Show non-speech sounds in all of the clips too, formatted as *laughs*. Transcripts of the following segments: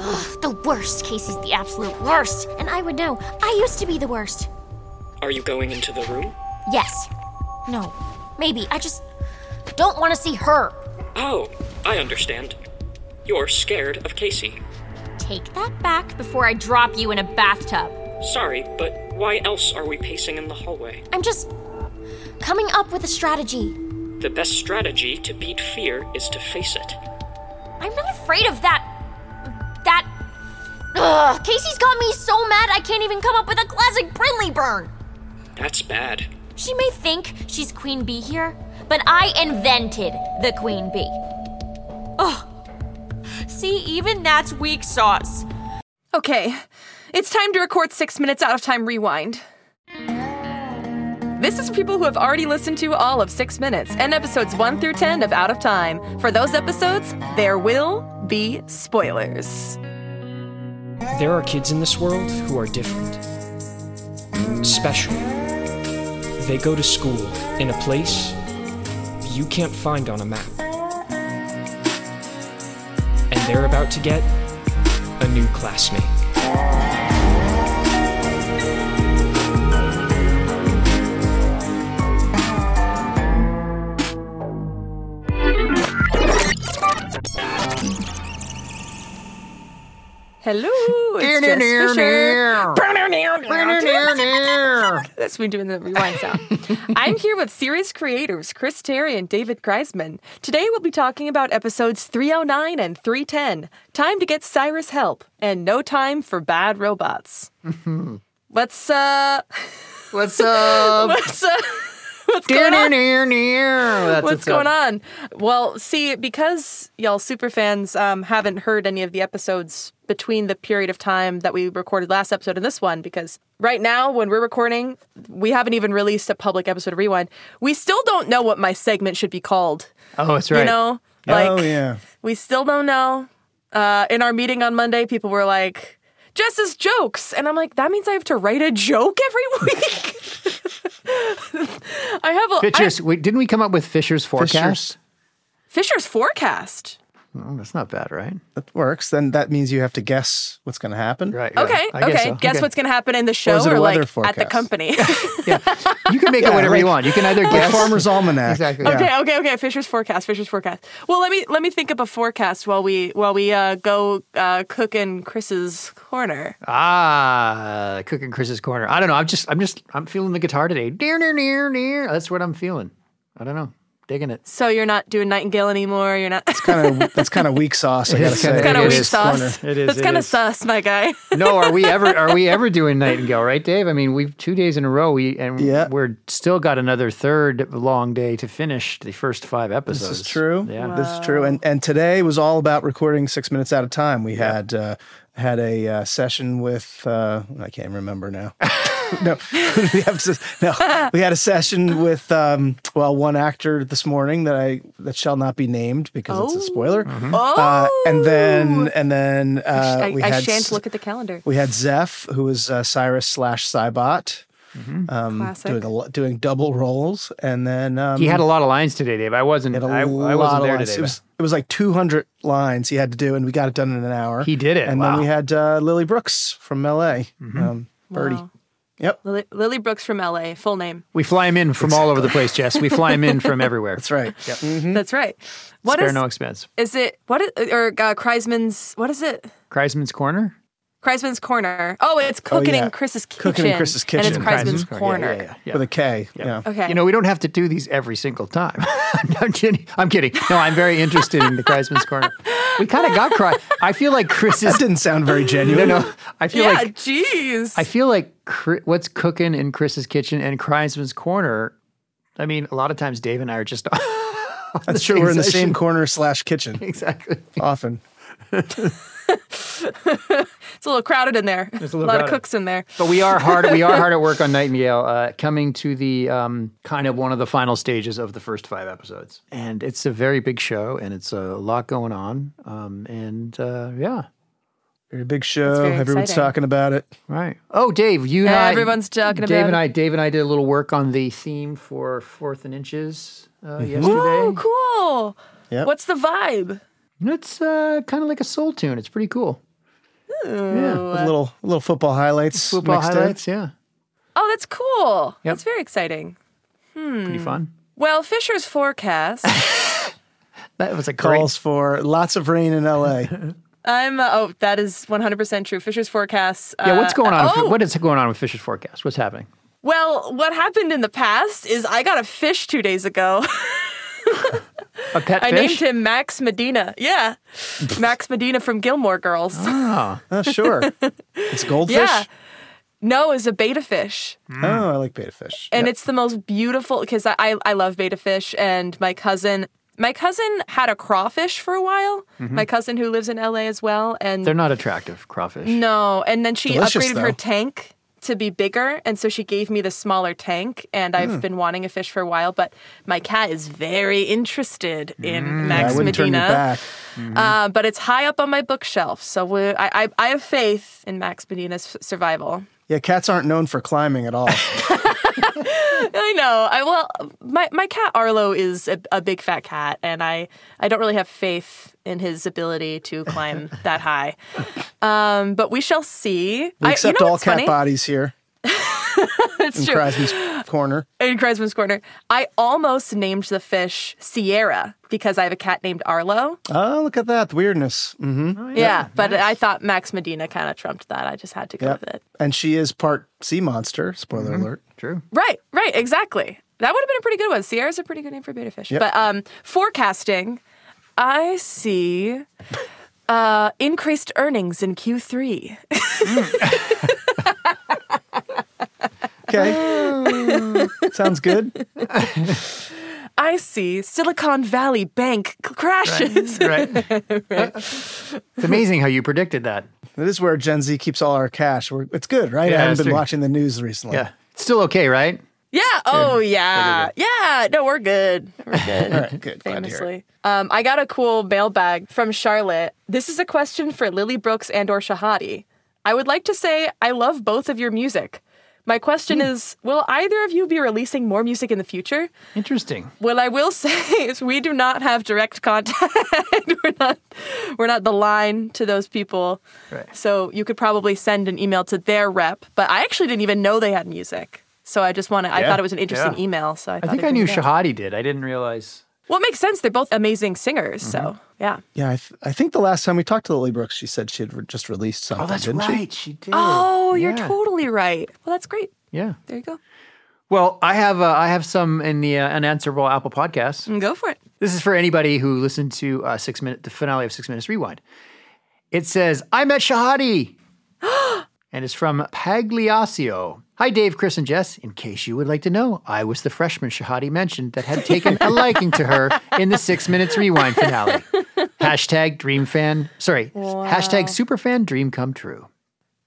Ugh, the worst. Casey's the absolute worst. And I would know. I used to be the worst. Are you going into the room? Yes. No. Maybe. I just don't want to see her. Oh, I understand. You're scared of Casey. Take that back before I drop you in a bathtub. Sorry, but why else are we pacing in the hallway? I'm just coming up with a strategy. The best strategy to beat fear is to face it. I'm not afraid of that. That. Ugh, Casey's got me so mad I can't even come up with a classic Brinley burn. That's bad. She may think she's Queen Bee here, but I invented the Queen Bee. Oh, see, even that's weak sauce. Okay, it's time to record six minutes out of time rewind. This is for people who have already listened to all of six minutes and episodes one through 10 of Out of Time. For those episodes, there will be spoilers. There are kids in this world who are different. Special. They go to school in a place you can't find on a map. And they're about to get a new classmate. Hello, it's Jess Fisher. That's me doing the rewind sound. *laughs* I'm here with series creators Chris Tarry and David Kreizman. Today we'll be talking about episodes 309 and 310 Time to Get Cyrus Help and No Time for Bad Robots. What's, up? What's up? *laughs* What's, uh. *laughs* What's going on? That's What's going on? Well, see, because y'all super fans um, haven't heard any of the episodes between the period of time that we recorded last episode and this one, because right now, when we're recording, we haven't even released a public episode of Rewind. We still don't know what my segment should be called. Oh, that's right. You know, like oh yeah. we still don't know. Uh, in our meeting on Monday, people were like, "Jess's jokes," and I'm like, "That means I have to write a joke every *laughs* week." I have a I- Fisher's. wait, didn't we come up with Fisher's forecast? Fisher's. Fisher's forecast. Oh, that's not bad, right? That works. Then that means you have to guess what's going to happen. Right. Okay, right. I okay. guess so. Guess Okay. what's going to happen in the show is it or like weather at the company? *laughs* Yeah. *laughs* You can make it Yeah, whatever you want. You can either Like guess. Farmer's Almanac. Exactly. Yeah. Okay, okay, okay. Fisher's forecast. Fisher's forecast. Well, let me let me think up a forecast while we while we uh, go uh, cook in Chris's corner. Ah, cooking Chris's corner. I don't know. I'm just, I'm just, I'm feeling the guitar today. Near, near, near, near. That's what I'm feeling. I don't know. Digging it. So you're not doing Nightingale anymore. You're not. That's Kind of. *laughs* That's kind of weak sauce. I gotta is say. kinda- kind It of weak is. sauce. Corner. It is, That's it kind of is. sus, my guy. *laughs* No, are we ever, are we ever doing *laughs* Nightingale? Right, Dave? I mean, we've two days in a row. We and Yeah. we're still got another third long day to finish the first five episodes. This is true. Yeah. This is true. And and today was all about recording six minutes at a time. We had uh, had a uh, session with uh, I can't remember now. *laughs* no, *laughs* we have to- no. We had a session with um, well one actor this morning that I that shall not be named because it's a spoiler. Oh, Uh, and then and then uh, I, we I had shan't look at the calendar. we had Zeph who was uh, Cyrus slash Cybot. Um, Classic. doing a, lo- doing double roles, and then um, He had a lot of lines today, Dave. I wasn't. had a I, I lot wasn't of there lines. today. It was it was like 200 lines he had to do, and we got it done in an hour. He did it. And Wow. then we had uh, Lily Brooks from LA, um, Birdie. Wow. Yep, Lily, Lily Brooks from LA, full name. we fly him in from all over the place, Jess. We fly him in from everywhere. that's right. Yep. That's right. What Spare is no expense. is it? What is, or uh, Kreizman's? What is it? Kreizman's Corner? Kreizman's Corner. Oh, it's cooking yeah. in Chris's kitchen. Cooking in Chris's And it's kitchen. Kreizman's Kreizman's Corner. Corner. Yeah, yeah, yeah. With a K. Yeah. Okay. You know, we don't have to do these every single time. *laughs* I'm kidding. I'm kidding. No, I'm very interested in the Kreizman's Corner. We kind of got Kreis. I feel like Chris's. That didn't sound very genuine. no. I feel yeah, like jeez. I feel like Chri- what's cooking in Chris's kitchen and Kreizman's Corner. I mean, a lot of times Dave and I are just. *laughs* on That's true. We're in the same corner slash kitchen *laughs* Exactly. often. It's a little crowded in there. There's a a, lot crowded. of cooks in there. But we are hard. We are *laughs* hard at work on Nightingale, uh, coming to the um, kind of one of the final stages of the first five episodes, and it's a very big show, and it's a lot going on, um, and uh, yeah, Very big show. very Everyone's exciting. talking about it. right. Oh, Dave, you and I, Everyone's talking Dave about and it. I, Dave and I did a little work on the theme for Fourth and Inches uh, yesterday. Oh, cool. Yep. What's the vibe? It's uh, kind of like a soul tune. It's pretty cool. Yeah. With little little football highlights. Football mixed in. highlights. Yeah. Oh, that's cool. Yep. That's very exciting. Hmm. Pretty fun. Well, Fisher's forecast. *laughs* That was a great. Calls for lots of rain in LA. *laughs* I'm uh, oh, that is 100% true. Fisher's forecast. Yeah, what's uh, going on? oh, with, what is going on with Fisher's forecast? What's happening? Well, what happened in the past is I got a fish two days ago. *laughs* A pet I fish? named him Max Medina. Yeah, *laughs* Max Medina from Gilmore Girls. Oh, Oh, sure. *laughs* It's goldfish. Yeah. No, it's a beta fish. Mm. Oh, I like beta fish. and Yep. it's the most beautiful because I, I I love beta fish and my cousin my cousin had a crawfish for a while mm-hmm. my cousin who lives in la as well and they're not attractive crawfish. no and then she Delicious, upgraded her tank to be bigger and so she gave me the smaller tank and i've Hmm. been wanting a fish for a while but my cat is very interested in Yeah, I max you medina back. uh, but it's high up on my bookshelf so I, I, I have faith in max medina's survival Yeah, cats aren't known for climbing at all. *laughs* I know. I well, my my cat Arlo is a, a big fat cat, and I I don't really have faith in his ability to climb *laughs* that high. Um, but we shall see. We I, you know all cat funny? bodies here *laughs* It's true. Kreizman's corner. In Kreizman's corner, I almost named the fish Sierra because I have a cat named Arlo. Oh, look at that. The weirdness. hmm yeah, but I thought Max Medina kind of trumped that. I just had to go Yep. with it. And she is part sea monster. Spoiler alert. True. Right, right, exactly. That would have been a pretty good one. Sierra's a pretty good name for beta fish. Yep. But um, forecasting, I see uh, increased earnings in Q3. *laughs* Okay. *laughs* Sounds good. *laughs* I see Silicon Valley Bank c- crashes. Right. right. *laughs* It's amazing how you predicted that. This is where Gen Z keeps all our cash. We're, it's good, right? Yeah, I haven't been true. watching the news recently. Yeah. It's still okay, right? Yeah. Oh, yeah. Yeah. No, we're good. We're good. All right, good. Glad to hear. Famously. Um, I got a cool mailbag from Charlotte. This is a question for Lily Brooks and or Shahadi. I would like to say I love both of your music. My question Hmm. is, will either of you be releasing more music in the future? Interesting. What I will *laughs* say is we do not have direct contact. *laughs* we're not we're not the line to those people. Right. So you could probably send an email to their rep, but I actually didn't even know they had music. So I just want to I thought it was an interesting Yeah. email, so I I think I knew. Shahadi did. I didn't realize. Well, it makes sense. They're both amazing singers, so Mm-hmm. yeah. Yeah, I, th- I think the last time we talked to Lily Brooks, she said she had re- just released something. Oh, that's didn't right. She, did. Oh, you're Yeah. totally right. Well, that's great. Yeah. There you go. Well, I have uh, I have some in the uh, unanswerable Apple podcast. Mm, Go for it. This is for anybody who listened to uh, six minute the finale of Six Minutes Rewind. It says, "I met Shahadi," *gasps* and it's from Pagliaccio. Hi, Dave, Chris, and Jess. In case you would like to know, I was the freshman Shahadi mentioned that had taken a liking to her in the Six Minutes Rewind finale. *laughs* Hashtag dream fan. Sorry. Hashtag superfan dream come true.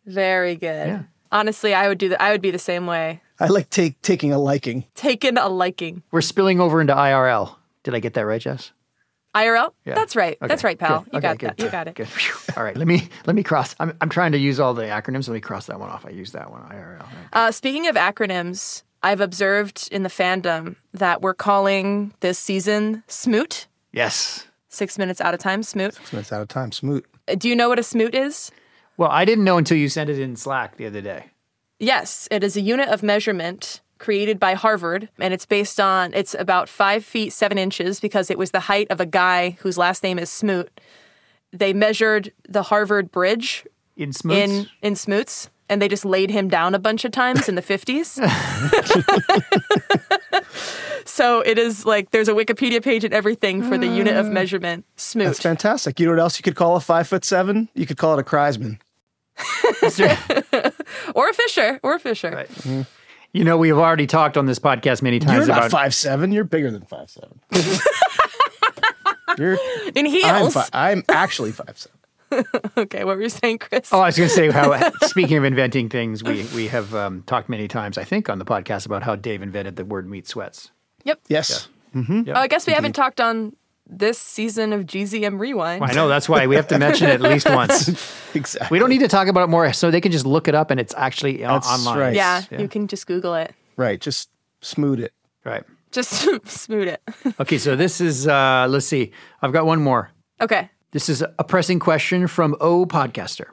Very good. Yeah. Honestly, I would do that. I would be the same way. I like take taking a liking. Taken a liking. We're spilling over into IRL. Did I get that right, Jess? IRL? Yeah. That's right. Okay, That's right, pal. good. You Okay, got good. that. You got it. Good. All right, let me let me cross. I'm I'm trying to use all the acronyms. Let me cross that one off. I use that one. IRL. Right. Uh, speaking of acronyms, I've observed in the fandom that we're calling this season Smoot. Yes. Six minutes out of time, Smoot. So it's out of time. Smoot. Uh, Do you know what a Smoot is? Well, I didn't know until you sent it in Slack the other day. Yes, it is a unit of measurement created by Harvard, and it's based on, it's about five feet, seven inches, because it was the height of a guy whose last name is Smoot. They measured the Harvard Bridge In Smoots. in, in Smoots, and they just laid him down a bunch of times in the 50s. *laughs* so it is like there's a Wikipedia page and everything for the unit of mm. measurement, Smoot. That's fantastic. You know what else you could call a five foot seven? You could call it a Kreizman. *laughs* or a Fisher, or a Fisher. Right. Mm. You know, we have already talked on this podcast many times You're not about five seven. You're bigger than five seven. *laughs* You're. In I'm, heels. fi- I'm actually five seven. *laughs* Okay, what were you saying, Chris? Oh, I was going to say how, *laughs* speaking of inventing things, we, we have um, talked many times, I think, on the podcast about how Dave invented the word meat sweats. Yep. Yes. Oh, I guess we haven't talked on this season of GZM Rewind. I know, that's why we have to mention it at least *laughs* once. *laughs* Exactly. We don't need to talk about it more so they can just look it up and it's actually That's online. right. Yeah, Yeah. you can just Google it. Right. Just smooth it. Right. Just *laughs* smoot it. Okay, so this is, uh, let's see, I've got one more. Okay. This is a pressing question from O Podcaster.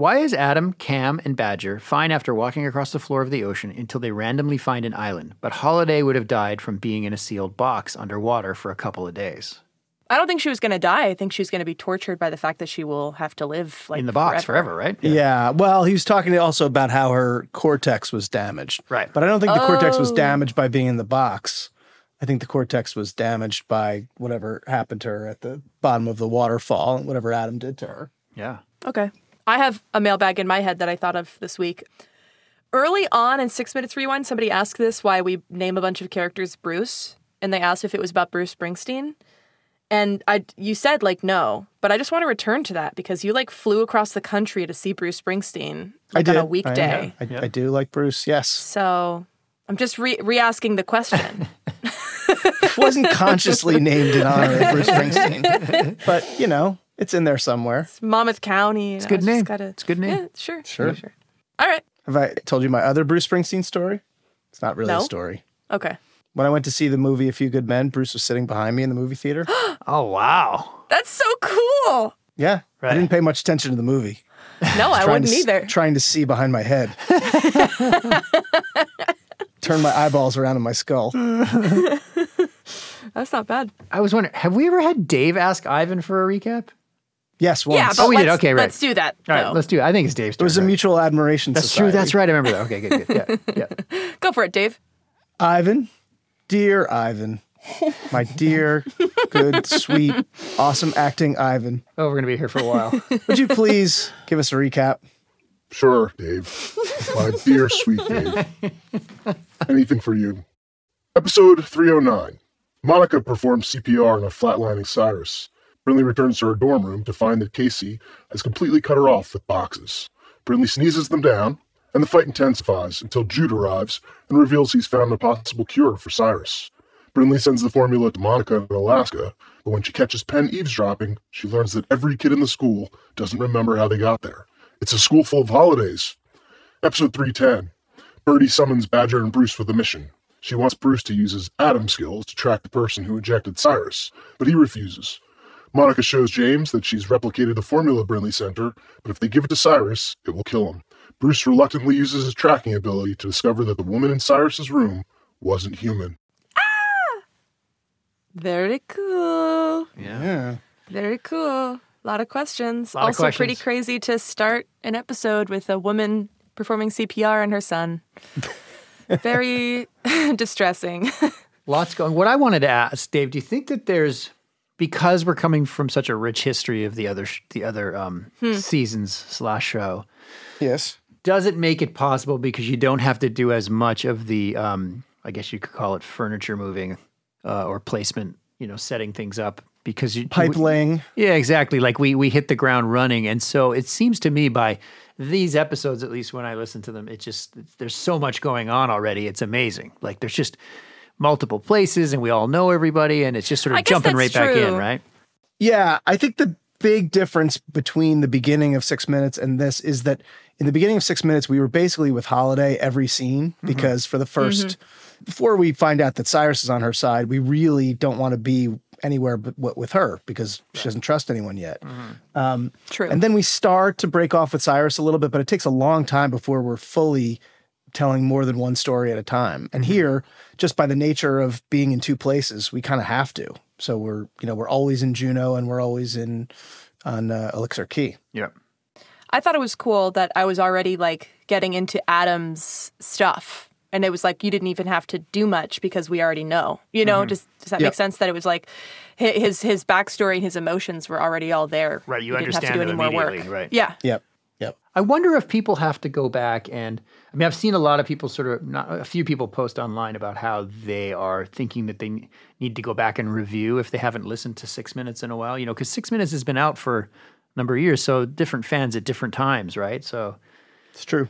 Why is Adam, Cam, and Badger fine after walking across the floor of the ocean until they randomly find an island, but Holiday would have died from being in a sealed box underwater for a couple of days? I don't think she was going to die. I think she's going to be tortured by the fact that she will have to live like in the box forever, right? Yeah. Well, he was talking also about how her cortex was damaged. Right. But I don't think the cortex was Oh. damaged by being in the box. I think the cortex was damaged by whatever happened to her at the bottom of the waterfall and whatever Adam did to her. Yeah. Okay. I have a mailbag in my head that I thought of this week. Early on in Six Minutes Rewind, somebody asked this why we name a bunch of characters Bruce, and they asked if it was about Bruce Springsteen. And I, you said like no, but I just want to return to that because you like flew across the country to see Bruce Springsteen like, I did on a I- weekday. I, I do like Bruce. Yes. So I'm just re asking the question. *laughs* *laughs* Wasn't consciously named in honor of Bruce Springsteen, *laughs* but you know, it's in there somewhere. It's Monmouth County. It's a good name. It's a good name. Yeah, sure, Sure. sure. All right. Have I told you my other Bruce Springsteen story? It's not really No. a story. Okay. When I went to see the movie A Few Good Men, Bruce was sitting behind me in the movie theater. *gasps* Oh, wow. That's so cool. Yeah. Right. I didn't pay much attention to the movie. No, I *laughs* Trying wouldn't to, either. Trying to see behind my head. *laughs* Turn my eyeballs around in my skull. *laughs* That's not bad. I was wondering, have we ever had Dave ask Ivan for a recap? Yes, once. Yeah, but Oh, we did. let's- Okay, right. Let's do that. All right, though. let's do it. I think it's Dave's it turn. was a right? mutual admiration That's society. true. That's right. I remember that. Okay, good, good. Yeah, yeah. *laughs* Go for it, Dave. Ivan, dear Ivan, my dear, good, sweet, awesome acting Ivan, Oh, we're going to be here for a while. *laughs* would you please give us a recap? Sure, Dave. My dear sweet Dave. Anything for you. Episode 309. Monica performs CPR on a flatlining Cyrus. Brinley returns to her dorm room to find that Casey has completely cut her off with boxes. Brinley sneezes them down, and the fight intensifies until Jude arrives and reveals he's found a possible cure for Cyrus. Brinley sends the formula to Monica in Alaska, but when she catches Penn eavesdropping, she learns that every kid in the school doesn't remember how they got there. It's a school full of holidays. Episode 310. Birdie summons Badger and Bruce with a mission. She wants Bruce to use his Adam skills to track the person who injected Cyrus, but he refuses. Monica shows James that she's replicated the formula Brinley sent her, but if they give it to Cyrus, it will kill him. Bruce reluctantly uses his tracking ability to discover that the woman in Cyrus's room wasn't human. Ah! Very cool. Yeah. Very cool. A lot of questions. Lot of also pretty crazy to start an episode with a woman performing CPR on her son. *laughs* Very *laughs* distressing. *laughs* Lots going. What I wanted to ask, Dave, do you think that there's because we're coming from such a rich history of the other sh- the other um, seasons slash show? Yes. Does it make it possible because you don't have to do as much of the, um, I guess you could call it furniture moving uh, or placement, you know, setting things up because you Pipe laying. Yeah, exactly. Like we we hit the ground running, and so it seems to me by these episodes, at least when I listen to them, it just there's so much going on already. It's amazing. Like there's just multiple places, and we all know everybody, and it's just sort of I jumping right that's back in, right? Yeah, I think the big difference between the beginning of Six Minutes and this is that in the beginning of Six Minutes, we were basically with Holiday every scene mm-hmm. because for the mm-hmm. 1st before we find out that Cyrus is on her side, we really don't want to be anywhere but with her because she doesn't trust anyone yet. Mm-hmm. Um, true. And then we start to break off with Cyrus a little bit, but it takes a long time before we're fully telling more than one story at a time. And here, just by the nature of being in two places, we kind of have to. So we're, you know, we're always in Juneau and we're always in on uh, Elixir Key. Yeah. I thought it was cool that I was already like getting into Adam's stuff. And it was like you didn't even have to do much because we already know. You know, does does that Yep. make sense? That it was like his his backstory and his emotions were already all there. Right, you didn't have to understand do any more work. immediately, right. Yeah. Yep. Yep. I wonder if people have to go back and I mean I've seen a lot of people sort of not a few people post online about how they are thinking that they need to go back and review if they haven't listened to 6 minutes in a while, you know, cuz 6 minutes has been out for a number of years, so different fans at different times, right? So It's true.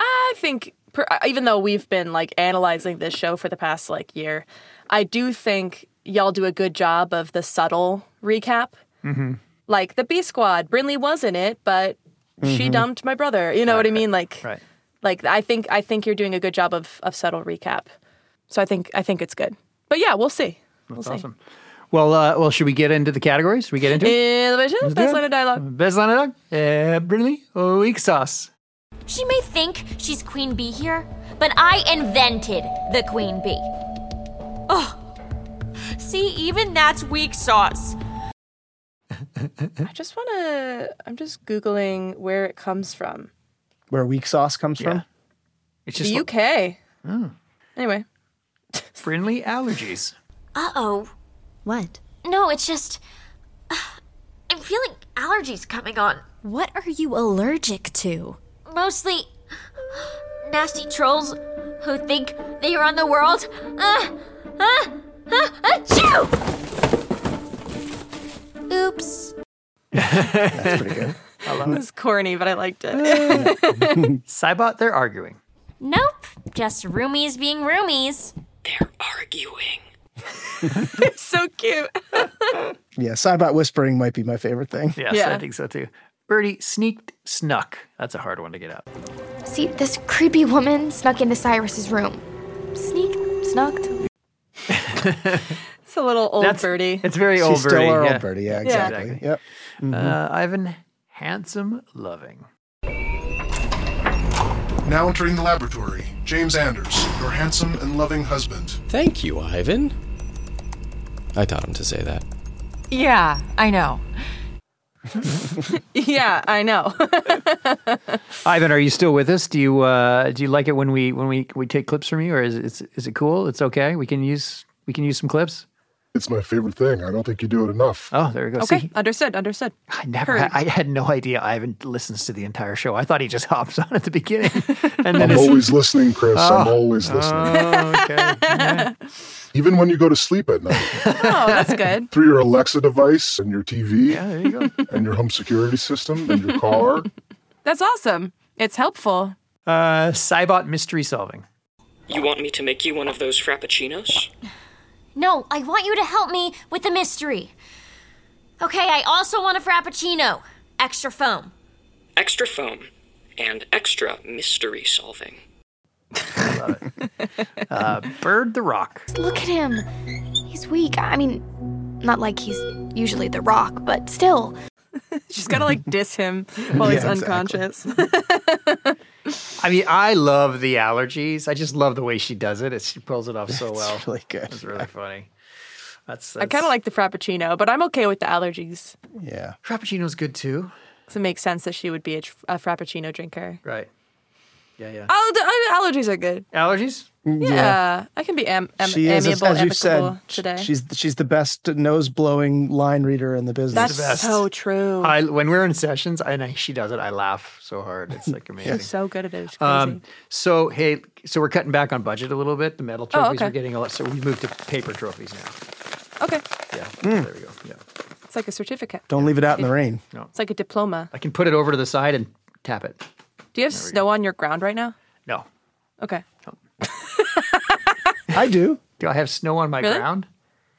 I think, per, uh, even though we've been like analyzing this show for the past like year, I do think y'all do a good job of the subtle recap. Mm-hmm. Like the B Squad, Brinley was in it, but she dumped my brother. You know what I mean? Like, Right. like I think I think you're doing a good job of of subtle recap. So I think I think it's good. But yeah, we'll see. We'll That's see. awesome. Well, uh, well, should we get into the categories? Should we get into it? Innovation, do best line of dialogue. Best line of dog? Uh, Brinley weak sauce? She may think she's Queen Bee here, but I invented the Queen Bee. Oh, see, even that's weak sauce. I just want to. I'm just googling where it comes from. Where weak sauce comes from? It's just The UK. Anyway, friendly allergies. Uh oh. What? No, it's just. *sighs* I'm feeling allergies coming on. What are you allergic to? Mostly nasty trolls who think they run the world. Uh, uh, uh, achoo! Oops. That's pretty good. *laughs* I love it was corny, but I liked it. *laughs* *laughs* Cybot, they're arguing. Nope, just roomies being roomies. They're arguing. It's so cute. Yeah, Cybot whispering might be my favorite thing. Yes, Yeah. I think so too. Birdie sneaked, snuck. That's a hard one to get out. See, this creepy woman snuck into Cyrus's room. Sneaked, snucked. It's a little old That's birdie. It's very She's old still birdie. our yeah. old birdie. Yeah, Yeah. exactly. Exactly. Yep. Uh, Ivan, handsome, loving. Now entering the laboratory, James Anders, your handsome and loving husband. Thank you, Ivan. I taught him to say that. Yeah, I know. *laughs* yeah, I know. *laughs* Ivan, are you still with us? Do you uh, do you like it when we when we we take clips from you, or is it, is it cool? It's okay. We can use we can use some clips. It's my favorite thing. I don't think you do it enough. Oh, there we go. okay, See, understood, understood. I never. Heard. I had no idea Ivan listens to the entire show. I thought he just *laughs* hops on at the beginning, *laughs* and then I'm always listening, Chris. I'm always listening. Oh, okay. Yeah. Even when you go to sleep at night. *laughs* Oh, that's good. Through your Alexa device and your TV yeah, there you go. and your home security system and your car. That's awesome. It's helpful. Uh, Cybot mystery solving. You want me to make you one of those frappuccinos? No, I want you to help me with the mystery. Okay, I also want a frappuccino. Extra foam. Extra foam and extra mystery solving. *laughs* Uh, Bird the Rock. Look at him. He's weak. I mean, not like he's usually the rock, but still. *laughs* She's gotta like diss him while he's *laughs* unconscious. exactly. Unconscious. I mean, I love the allergies. I just love the way she does it. It's, she pulls it off so well. It's really good. It's really funny. That's, I kind of like the frappuccino, but I'm okay with the allergies. Yeah. Frappuccino's good too. So it makes sense that she would be a, a frappuccino drinker. Right. Yeah, yeah. Oh, the uh, allergies are good. Allergies? Yeah, I can be am- am- She is, as, amiable, as you've said, today. she's she's the best nose blowing line reader in the business. That's the best. so true. I when we're in sessions and I, she does it, I laugh so hard. It's like *laughs* amazing. She's so good at it. It's crazy. Um, so hey, so we're cutting back on budget a little bit. The metal trophies okay. are getting a lot. So we moved to paper trophies now. okay, Yeah, Hmm. there we go. Yeah, it's like a certificate. Don't leave it out in the rain. No. It's like a diploma. I can put it over to the side and tap it. Do you have snow on your ground right now? No, Okay. *laughs* I do. do I have snow on my Really? ground?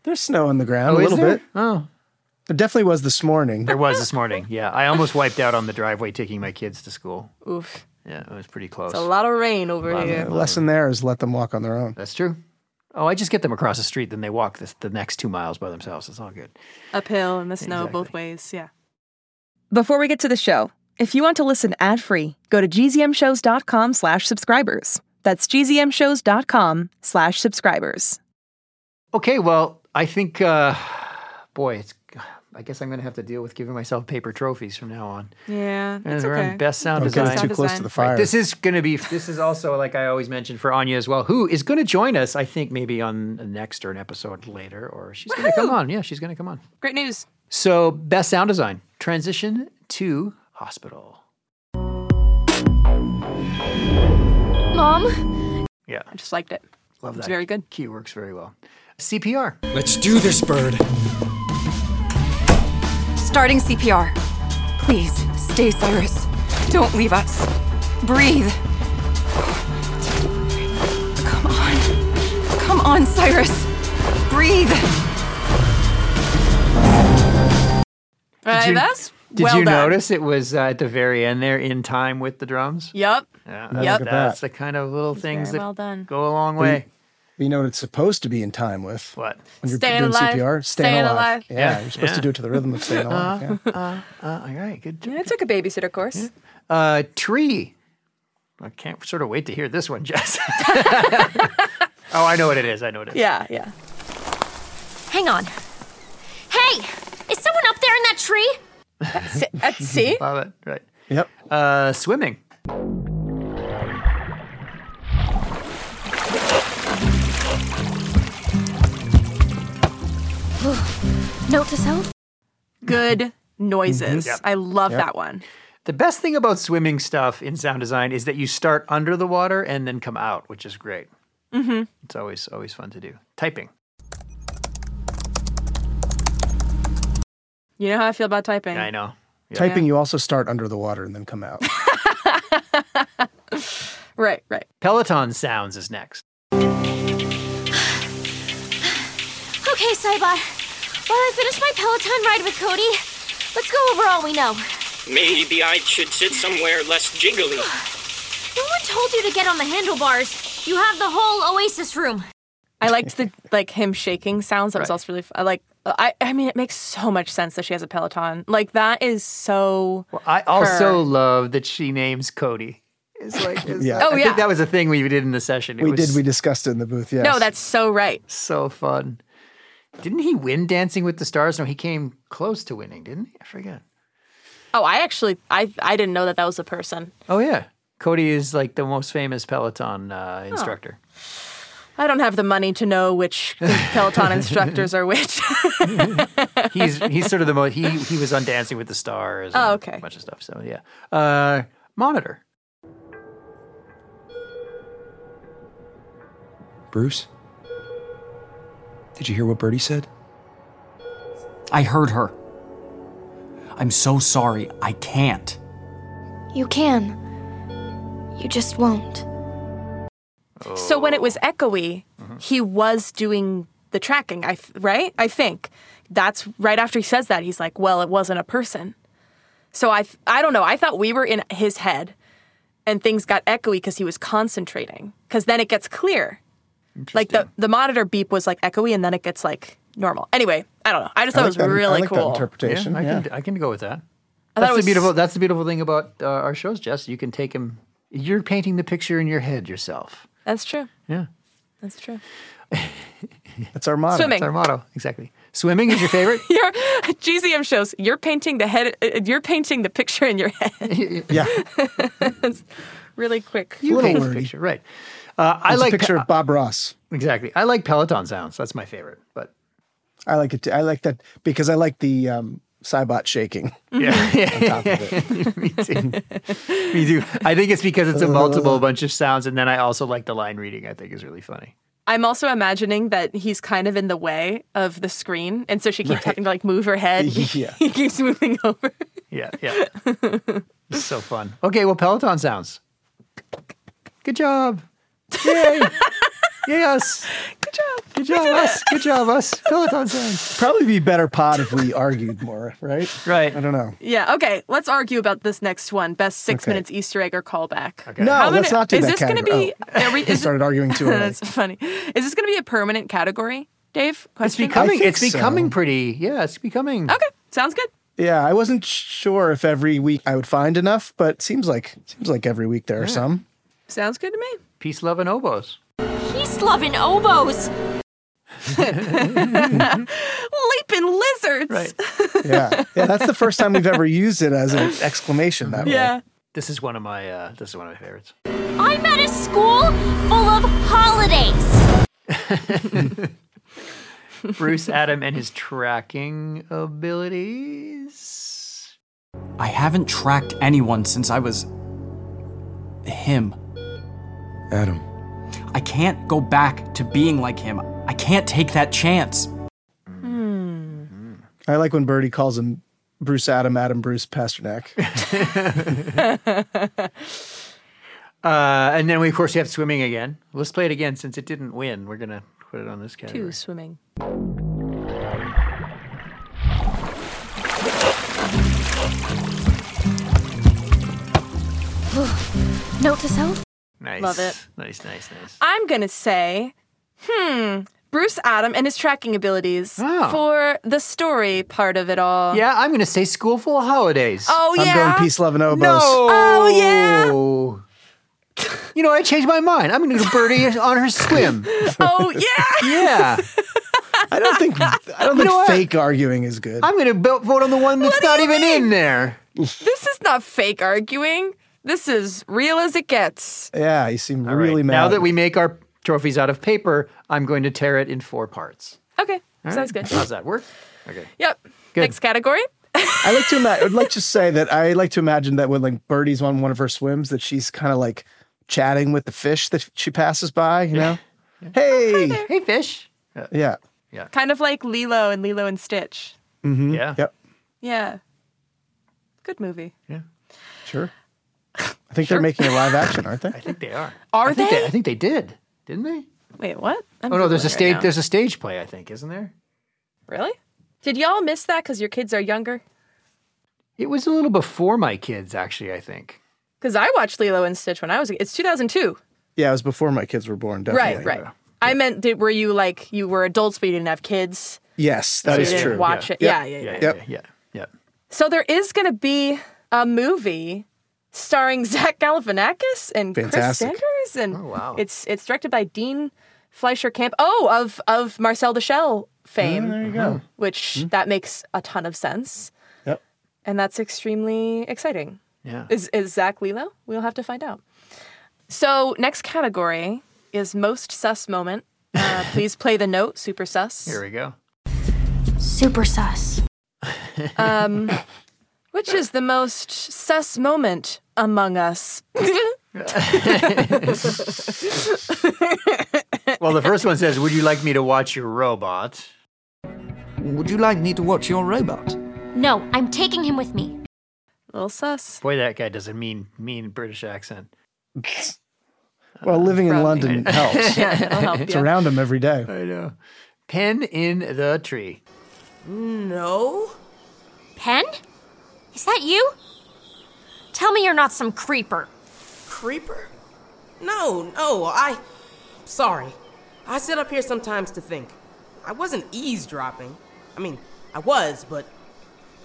There's snow on the ground Oh, a is little there? bit. Oh, There definitely was this morning. there was this morning. Yeah, I almost wiped out on the driveway taking my kids to school. Oof. Yeah, it was pretty close. It's a lot of rain over here. The lesson there is let them walk on their own. That's true. Oh, I just get them across the street, then they walk this, the next two miles by themselves. It's all good. Uphill in the snow both ways. Yeah. Before we get to the show, if you want to listen ad-free, go to gzmshows.com slash subscribers. That's gzmshows.com slash subscribers. Okay, well, I think, uh, boy, it's. I guess I'm going to have to deal with giving myself paper trophies from now on. Yeah. And okay. best sound Don't design. it too Sound close design. to the fire. This is going to be. This is also like I always mentioned for Anya as well, who is going to join us. I think maybe on the next or an episode later, or she's going to come on. Yeah, she's going to come on. Great news. So, best sound design transition to hospital. Mom? Yeah, I just liked it. love that. It's very good. Key works very well. CPR. Let's do this, Bird. Starting CPR. Please, stay, Cyrus. Don't leave us. Breathe. Come on. Come on, Cyrus. Breathe. Right, you- that's Did well you done. notice it was uh, at the very end there in time with the drums? Yep. Yeah, Yep. that's, Look at that's that. the kind of little things that well done. go a long way. You know what it's supposed to be in time with? What? When you're Staying doing alive. CPR? Staying alive. Yeah, Yeah, you're supposed yeah. to do it to the rhythm of staying alive. yeah. Uh, uh, all right, good. Yeah, I took a babysitter course. Uh, tree. I can't sort of wait to hear this one, *laughs* Jess. *laughs* oh, I know what it is. I know what it is. Yeah, yeah. Hang on. Hey! Is someone up there in that tree? See? uh, see? Love it. Right. Yep. Uh, swimming. Note to self? Good noises. Yep. I love Yep. that one. The best thing about swimming stuff in sound design is that you start under the water and then come out, which is great. Mm-hmm. It's always always fun to do. Typing. You know how I feel about typing. I know. Yeah. Typing, you also start under the water and then come out. *laughs* Right, right. Peloton sounds is next. *sighs* Okay, Cybot. While I finish my Peloton ride with Cody, let's go over all we know. Maybe I should sit somewhere less jiggly. *sighs* No one told you to get on the handlebars. You have the whole Oasis room. I liked the like him shaking sounds. That was also really. Fun. I like. I. I mean, it makes so much sense that she has a Peloton. Like that is so. Well, I also her. love that she names Cody. It's like, *laughs* it's Yeah. like- Oh, I yeah. think that was a thing we did in the session. It we was did. We discussed it in the booth. Yes. No, that's so right. so fun. Didn't he win Dancing with the Stars? No, he came close to winning, didn't he? I forget. Oh, I actually. I. I didn't know that that was a person. Oh yeah, Cody is like the most famous Peloton uh, instructor. I don't have the money to know which *laughs* Peloton instructors are which. *laughs* He's he's sort of the most. He he was on Dancing with the Stars. and Oh, okay. A bunch of stuff. So yeah. Uh, monitor. Bruce? Did you hear what Birdie said? I heard her. I'm so sorry. I can't. You can. You just won't. So when it was echoey, Mm-hmm. he was doing the tracking. I th- right. I think that's right after he says that he's like, "Well, it wasn't a person." So I th- I don't know. I thought we were in his head, and things got echoey because he was concentrating. Because then it gets clear. Like the the monitor beep was like echoey, and then it gets like normal. Anyway, I don't know. I just I thought like it that- I was really that cool. interpretation. Yeah, I yeah. can I can go with that. I That's it the beautiful. That's the beautiful thing about uh, our shows, Jess. You can take him You're painting the picture in your head yourself. That's true. Yeah, That's true. *laughs* That's our motto. Swimming. that's our motto. Exactly. Swimming is your favorite. *laughs* Your GZM shows you're painting the head. uh, You're painting the picture in your head. *laughs* Yeah. It's really quick. You little paint the picture, right? Uh, I It's like a picture of Bob Ross. exactly. I like Peloton sounds. That's my favorite. But I like it. Too. I like that because I like the um, Cybot shaking. *laughs* yeah, yeah, top of *laughs* it. me too. me too. I think it's because it's a uh, multiple bunch of sounds, and then I also like the line reading. I think is really funny. I'm also imagining that he's kind of in the way of the screen, and so she keeps having to like move her head. *laughs* Yeah. he keeps moving over. Yeah, yeah. it's so fun. Okay, well, Peloton sounds. Good job. Yay. Yes. Good job. Good job, us. Good job, us. Peloton sounds. Probably be better pod if we argued more, right? Right. I don't know. Yeah. Okay. Let's argue about this next one: best six Okay. minutes Easter egg or callback. Okay. No, How let's many- not do is that this gonna category. be? Oh. are we- Oh, is started arguing too *laughs* early. That's funny. Is this going to be a permanent category, Dave? It's Question. becoming. think It's becoming pretty. Yeah, it's becoming. Okay. Sounds good. Yeah, I wasn't sure if every week I would find enough, but seems like seems like every week there are some. Sounds good to me. Peace, love, and oboes. Peace, loving oboes. *laughs* Leaping lizards. Right. *laughs* Yeah, yeah, that's the first time we've ever used it as an exclamation that way. Yeah. This is one of my. Uh, this is one of my favorites. I'm at a school full of holidays. *laughs* Bruce Adam and his tracking abilities. I haven't tracked anyone since I was. him. Adam. I can't go back to being like him. I can't take that chance. I like when Birdie calls him Bruce Adam, Adam Bruce Pasternak. *laughs* Uh, and then we of course we have swimming again. Let's play it again since it didn't win. We're gonna put it on this category. Two swimming. Note to self? Nice. Love it. Nice, nice, nice. I'm gonna say Hmm. Bruce Adam and his tracking abilities Oh. for the story part of it all. Yeah, I'm going to say School Full of Holidays. Oh I'm yeah. going peace, love, and oboes. No. Oh yeah. You know, I changed my mind. I'm going to do Birdie on her swim. *laughs* Oh yeah. Yeah. I don't think I don't You think know what? fake arguing is good. I'm going to vote on the one that's not even in there. this is not fake arguing. This is real as it gets. yeah, you seem All right, really mad. Now that we make our trophies out of paper, I'm going to tear it in four parts. Okay. All Sounds right? good. How's that work? Okay. Yep. Good. Next category. I like to *laughs* imagine. I'd like to say that I like to imagine that when like Birdie's on one of her swims, that she's kind of like chatting with the fish that she passes by. You know, hey, Hey, fish. yeah, Yeah. Kind of like Lilo and Lilo and Stitch. mm-hmm. Yeah. yep, Yeah. Good movie. Yeah. Sure. I think they're making a live action, aren't they? I think they are. Are I think they? I think they did. Didn't they? Wait, what? I'm oh no, there's a Googling right stage. there's a stage play. I think, isn't there? Really? Did y'all miss that because your kids are younger? It was a little before my kids, actually. I think. Because I watched Lilo and Stitch when I was. a- It's 2002. Yeah, it was before my kids were born. Definitely. Right, right. I meant, did, were you like you were adults but you didn't have kids? Yes, that So is you didn't true. watch yeah. it. Yeah, yeah, yeah. Yeah. Yep. Yeah. Yeah. yeah. So there is going to be a movie starring *laughs* Zach Galifianakis and Fantastic. Chris Sanders, and Oh, wow. it's it's directed by Dean Fleischer Camp. Oh, of of Marcel the Shell fame, there you go. which that makes a ton of sense, Yep. and that's extremely exciting. Yeah. Is is Zach Lilo? We'll have to find out. So next category is most sus moment. Uh, *laughs* please play the note. Super sus. Here we go. Super sus. Um, which is the most sus moment among us? *laughs* Well, the first one says, "Would you like me to watch your robot?" Would you like me to watch your robot? No, I'm taking him with me. little sus. Boy, that guy does a mean, mean British accent. *laughs* Well, living in London helps. *laughs* Yeah, it'll help It's you. around him every day. I know. Penn in the tree. No. Penn? Is that you? Tell me you're not some creeper. Creeper? No, no, I. Sorry. I sit up here sometimes to think. I wasn't eavesdropping. I mean, I was, but.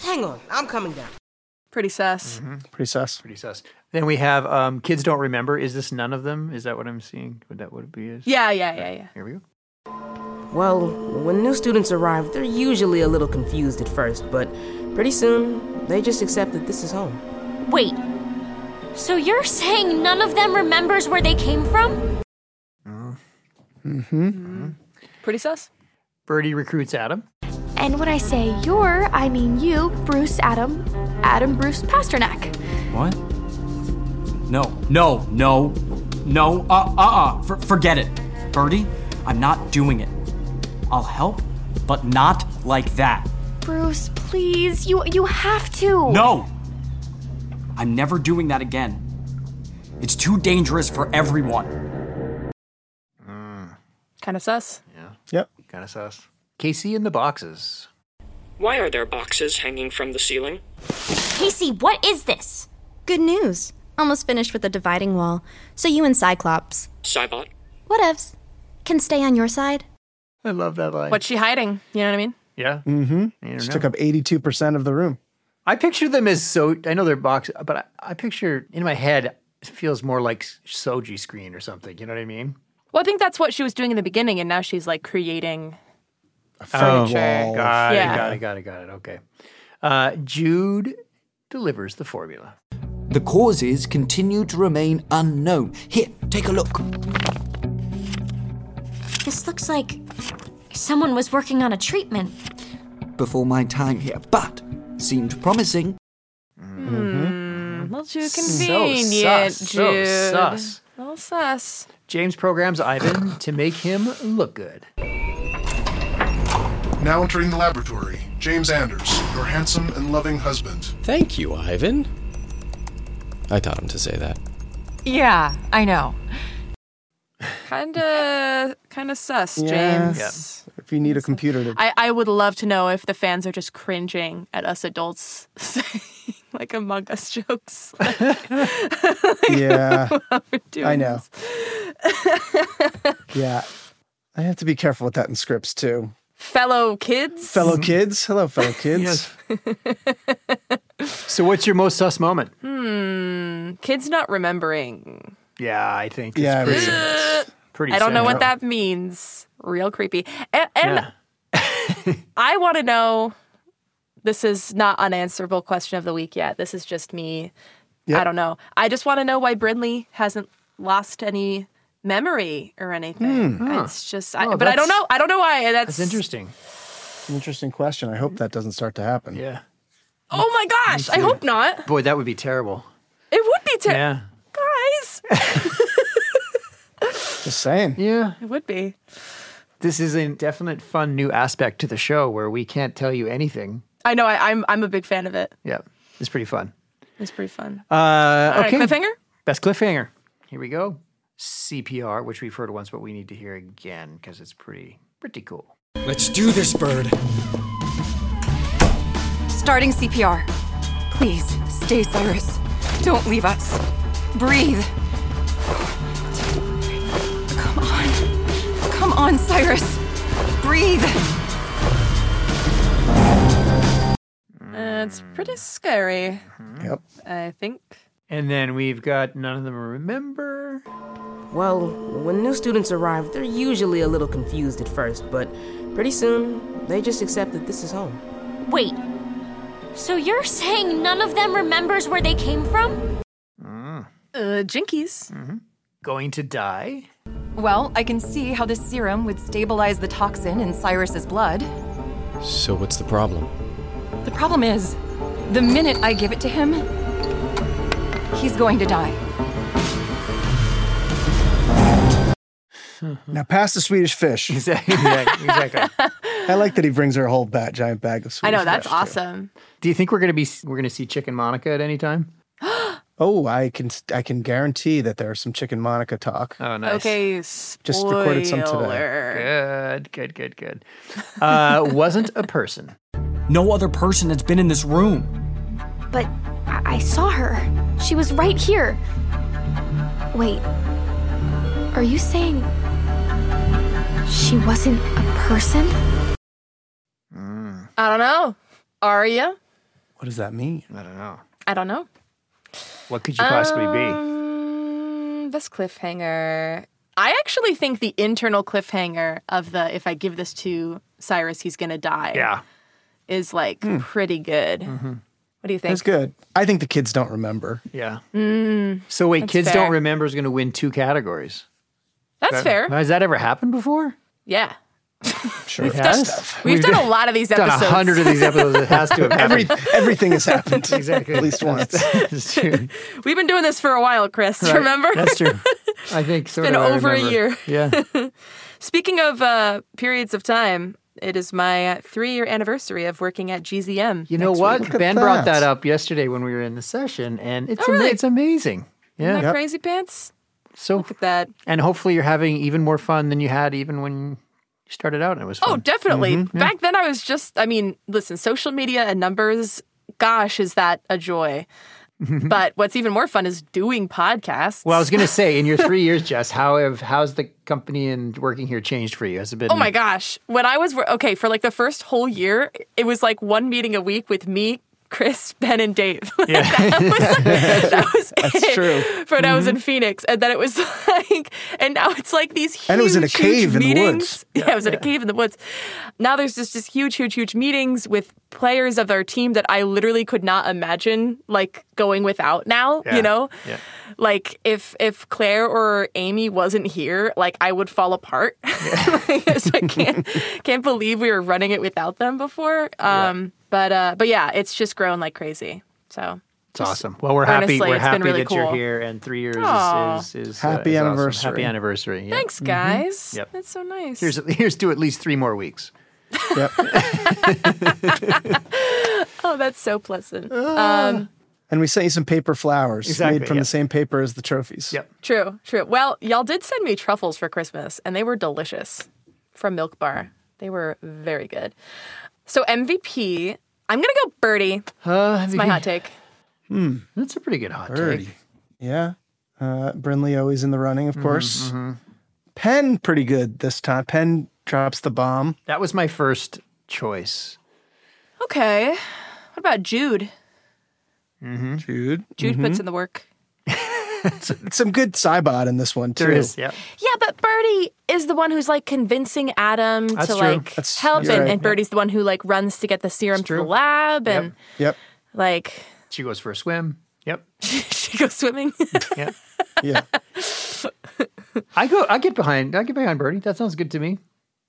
Hang on, I'm coming down. Pretty sus. Pretty sus. Pretty sus. Then we have um, kids don't remember. Is this none of them? Is that what I'm seeing? Would that what it be? Is? Yeah, yeah, yeah, yeah. Here we go. Well, when new students arrive, they're usually a little confused at first, but pretty soon, they just accept that this is home. Wait. So you're saying none of them remembers where they came from? Mm-hmm. Pretty sus. Birdie recruits Adam. And when I say your, I mean you, Bruce Adam, Adam Bruce Pasternak. What? No, no, no, no, uh, uh, uh, For, forget it. Birdie, I'm not doing it. I'll help, but not like that. Bruce, please, you you have to. No! I'm never doing that again. It's too dangerous for everyone. Kind of sus. Yeah. Yep. Kind of sus. Casey in the boxes. Why are there boxes hanging from the ceiling? Casey, what is this? Good news. Almost finished with the dividing wall. So you and Cyclops, Cybot? whatevs, can stay on your side. I love that line. What's she hiding? You know what I mean? Yeah. Mm-hmm. She know. took up eighty-two percent of the room. I picture them as so. I know they're box, but I, I picture in my head it feels more like shoji screen or something. You know what I mean? Well, I think that's what she was doing in the beginning, and now she's like creating Oh, furniture. got yeah. it. Got it. Got it. Got it. Okay. Uh, Jude delivers the formula. The causes continue to remain unknown. Here, take a look. This looks like someone was working on a treatment. Before my time here, but seemed promising. Hmm. A little too So convenient, sus, so sus. A little sus. James programs Ivan *coughs* to make him look good. Now entering the laboratory, James Anders, your handsome and loving husband. Thank you, Ivan. I taught him to say that. Yeah, I know. Kinda, kinda sus, Yeah. James. If you need a computer to I, I would love to know if the fans are just cringing at us adults *laughs* saying like Among Us jokes. *laughs* *laughs* Yeah. while we're I know. Yeah. I have to be careful with that in scripts too. Fellow kids. Fellow kids, hello, fellow kids. So, what's your most sus moment? Hmm. Kids not remembering. Yeah, I think. It's Yeah, pretty, *laughs* pretty. I don't know what that means. Real creepy. And, and Yeah. *laughs* I want to know. This is not unanswerable question of the week yet. This is just me. Yep. I don't know. I just want to know why Brinley hasn't lost any memory or anything. Hmm. It's just, I, Oh, but I don't know. I don't know why. That's, That's interesting. An interesting question. I hope that doesn't start to happen. Yeah. Oh my gosh! I hope not. Boy, that would be terrible. It would be terrible, Yeah. Guys. *laughs* Just saying. Yeah. It would be. This is a definite fun new aspect to the show where we can't tell you anything. I know. I, I'm I'm a big fan of it. Yeah. It's pretty fun. It's pretty fun. Uh, All right, okay. cliffhanger. Best cliffhanger. Here we go. CPR, which we've heard once, but we need to hear again because it's pretty, pretty cool. Let's do this, Bird. Starting CPR. Please, stay, Cyrus. Don't leave us. Breathe. Come on. Come on, Cyrus. Breathe. Uh, it's pretty scary. Yep. I think. And then we've got none of them remember. Well, when new students arrive, they're usually a little confused at first, but pretty soon they just accept that this is home. Wait. So you're saying none of them remembers where they came from? Uh, Jinkies. Going to die? Well, I can see how this serum would stabilize the toxin in Cyrus's blood. So what's the problem? The problem is, the minute I give it to him, he's going to die. *laughs* Now pass the Swedish fish. *laughs* Exactly. *laughs* exactly. I like that he brings her a whole bat, giant bag of Swedish. I know that's fish, too. awesome. Do you think we're gonna be we're gonna see Chicken Monica at any time? Oh, I can I can guarantee that there's some chicken Monica talk. Oh, nice. Okay. spoiler. Just recorded some today. Good, good, good, good. Uh, *laughs* wasn't a person. No other person has been in this room. But I, I saw her. She was right here. Wait. Are you saying she wasn't a person? I don't know. Are you? What does that mean? I don't know. I don't know. What could you possibly be? Um, this cliffhanger. I actually think the internal cliffhanger of the if I give this to Cyrus, he's gonna die. Yeah. Is like pretty good. Mm-hmm. What do you think? That's good. I think the kids don't remember. Yeah. Mm, So wait, kids fair. don't remember is gonna win two categories. that's That- fair. Has that ever happened before? Yeah. Sure. We've has. done, we've done a lot of these episodes. done a hundred of these episodes. It has to have Every, everything has happened. *laughs* exactly. At least once. That's true. *laughs* We've been doing this for a while, Chris. Right. Remember? That's true. *laughs* I think sort been of I over a year. Yeah. Speaking of uh, periods of time, it is my three-year anniversary of working at GZM. You know what? week. Ben brought that up yesterday when we were in the session, and it's Oh, ama- really? it's amazing. Isn't Yeah. that crazy pants? So Look at that. and hopefully you're having even more fun than you had even when you started out and it was fun. Oh, definitely. Mhm, yeah. Back then, I was just, I mean, listen, social media and numbers, gosh, is that a joy. *laughs* but what's even more fun is doing podcasts. Well, I was going *laughs* to say, in your three years, Jess, how have how's the company and working here changed for you? Has it been? Oh my gosh. When I was, okay, for like the first whole year, it was like one meeting a week with me, Chris, Ben, and Dave. *laughs* Like, that was, *laughs* that was That's it true. For when I was in Phoenix. And then it was *laughs* like, and now it's like these huge, And it was in a huge cave in the meetings. woods. Yeah, it was in a cave in the woods. Now there's just just huge, huge, huge meetings with players of our team that I literally could not imagine like going without now, Yeah. you know? Yeah. Like if if Claire or Amy wasn't here, like I would fall apart. Like, so I can't can't believe we were running it without them before. Um but uh but yeah, it's just grown like crazy. So It's awesome. Well, we're happy. earnestly, We're it's been happy really that you're cool. here, and three years Aw. is is, is Happy uh, is awesome. anniversary. Happy anniversary. Yeah. thanks guys. Yep. That's so nice. Here's here's to at least three more weeks. Yep. *laughs* oh, that's so pleasant. Um And we sent you some paper flowers Exactly, made from yeah. the same paper as the trophies. Yep. True, true. Well, y'all did send me truffles for Christmas, and they were delicious from Milk Bar. They were very good. So MVP, I'm gonna go Birdie. Uh, That's my hot take. Hmm. That's a pretty good hot Birdie. take. Yeah. Uh, Brinley always in the running, of course. Mm-hmm. Penn pretty good this time. Penn drops the bomb. That was my first choice. Okay. What about Jude? Mm-hmm. Jude. Jude puts in the work. *laughs* some good Cybot in this one too. There is, yeah. Yeah, but Birdie is the one who's like convincing Adam That's to true. like That's- help, you're and, right. and Birdie's the one who like runs to get the serum to the lab, and Yep. like She goes for a swim. Yep. *laughs* she goes swimming. *laughs* Yeah. Yeah. I go. I get behind. I get behind Birdie. That sounds good to me.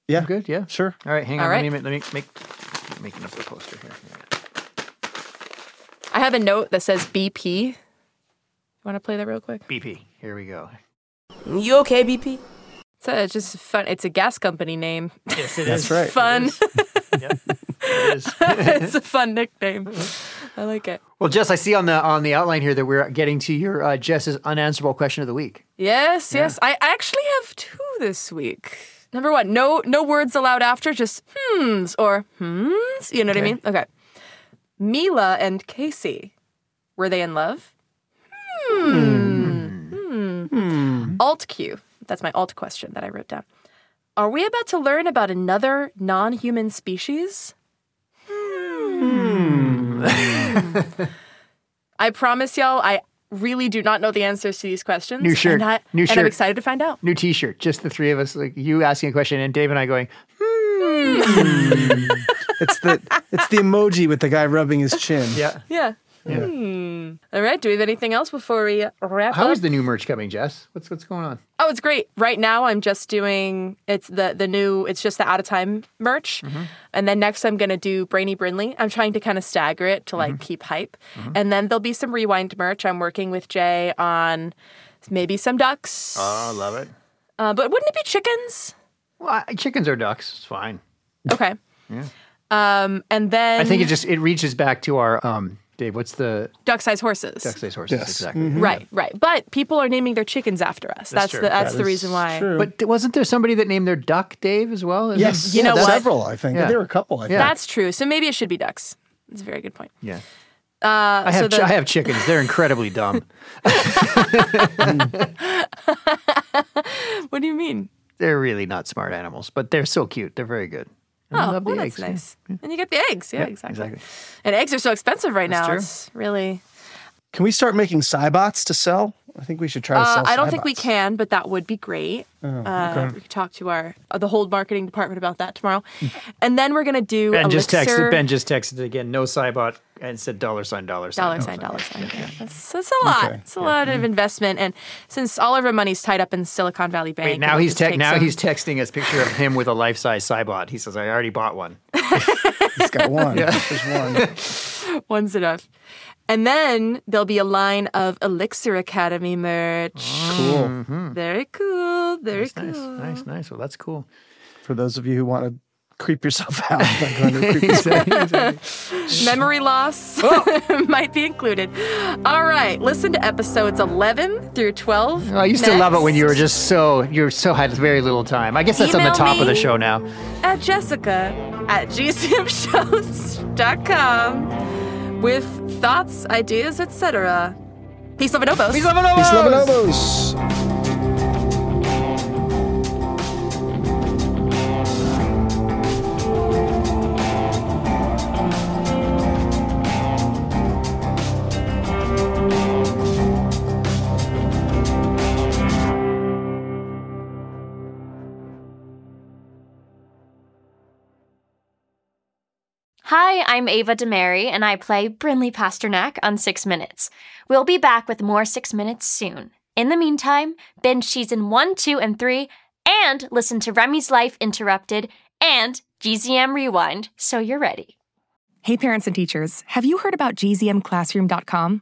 Yeah. I'm good. Yeah. Sure. All right. Hang All on. right. Let me let me make making up the poster here. I have a note that says BP. You want to play that real quick? BP. Here we go. You okay, BP? So it's just fun. It's a gas company name. Yes, it *laughs* That's is. right. Fun. *laughs* It is. it's a fun nickname. I like it. Well, Jess, I see on the on the outline here that we're getting to your uh, Jess's unanswerable question of the week. Yes, yes. I I actually have two this week. Number one, no no words allowed after, just hmms or hmms. You know what I mean? Okay. Mila and Casey, were they in love? Hmm. Hmm. Alt Q. That's my alt question that I wrote down. Are we about to learn about another non-human species? Hmm. *laughs* I promise y'all, I really do not know the answers to these questions. New shirt. And, I, New and I'm shirt. excited to find out. New T-shirt. Just the three of us, like you asking a question and Dave and I going. It's the it's the emoji with the guy rubbing his chin. Yeah. Yeah. Yeah. Hmm. All right. Do we have anything else before we wrap How up? is the new merch coming, Jess? What's what's going on? Oh, it's great. Right now, I'm just doing it's the the new. It's just the out of time merch, Mm-hmm. and then next I'm gonna do Brainy Brinley. I'm trying to kind of stagger it to Mm-hmm. like keep hype, and then there'll be some rewind merch. I'm working with Jay on maybe some ducks, Oh, love it. uh, but wouldn't it be chickens? Well, I- chickens or ducks. It's fine. Okay. Yeah. Um, and then I think it just it reaches back to our um Dave. What's the duck size horses. duck size horses? Yes. Exactly. Right, right. But people are naming their chickens after us. That's, true. the that's That the reason why. true. But wasn't there somebody that named their duck Dave as well? Isn't Yes. You know what? Several, I think. Yeah. There were a couple, I think. Yeah. That's true. So maybe it should be ducks. That's a very good point. Yeah. Uh, I so have the- chi- I have chickens. They're incredibly dumb. *laughs* *laughs* what do you mean? They're really not smart animals, but they're so cute. They're very good. And I Oh, love the well, eggs. that's yeah. nice. And you get the eggs. Yeah, Yeah, exactly. exactly. And eggs are so expensive right That's now. true. It's really. Can we start making Cybots to sell? I think we should try to Uh, I don't think we can, but that would be great. Oh, uh, okay. We could talk to our uh, the whole marketing department about that tomorrow, and then we're gonna do Ben just texted. Ben just texted again. No Cybot and said dollar sign dollar sign dollar sign, dollar sign. Yeah, that's, that's a lot. Okay. It's a lot of mm-hmm. investment, and since all of our money's tied up in Silicon Valley Bank, Wait, now he's te- now some- he's texting us picture of him with a life size Cybot. He says, "I already bought one." *laughs* He's got one. Yeah. There's one. *laughs* One's enough. And then there'll be a line of Elixir Academy merch. Cool. Mm-hmm. Very cool. Very Nice, nice, cool. nice, nice. Well, that's cool. For those of you who want to creep yourself *laughs* out by going to creep yourself Memory loss *laughs* oh. *laughs* might be included. All right, listen to episodes 11 through 12. Oh, I used to love it when you were just so you were so had very little time. I guess that's on the top of the show now. At Jessica at gzmshows.com with thoughts, ideas, etc. Peace, love, and oboes. Peace, love, and Peace, love, and oboes. oboes. I'm Ava DeMary, and I play Brinley Pasternak on Six Minutes. We'll be back with more Six Minutes soon. In the meantime, binge season 1, 2, and 3, and listen to Remy's Life Interrupted and GZM Rewind so you're ready. Hey, parents and teachers, have you heard about gzmclassroom.com?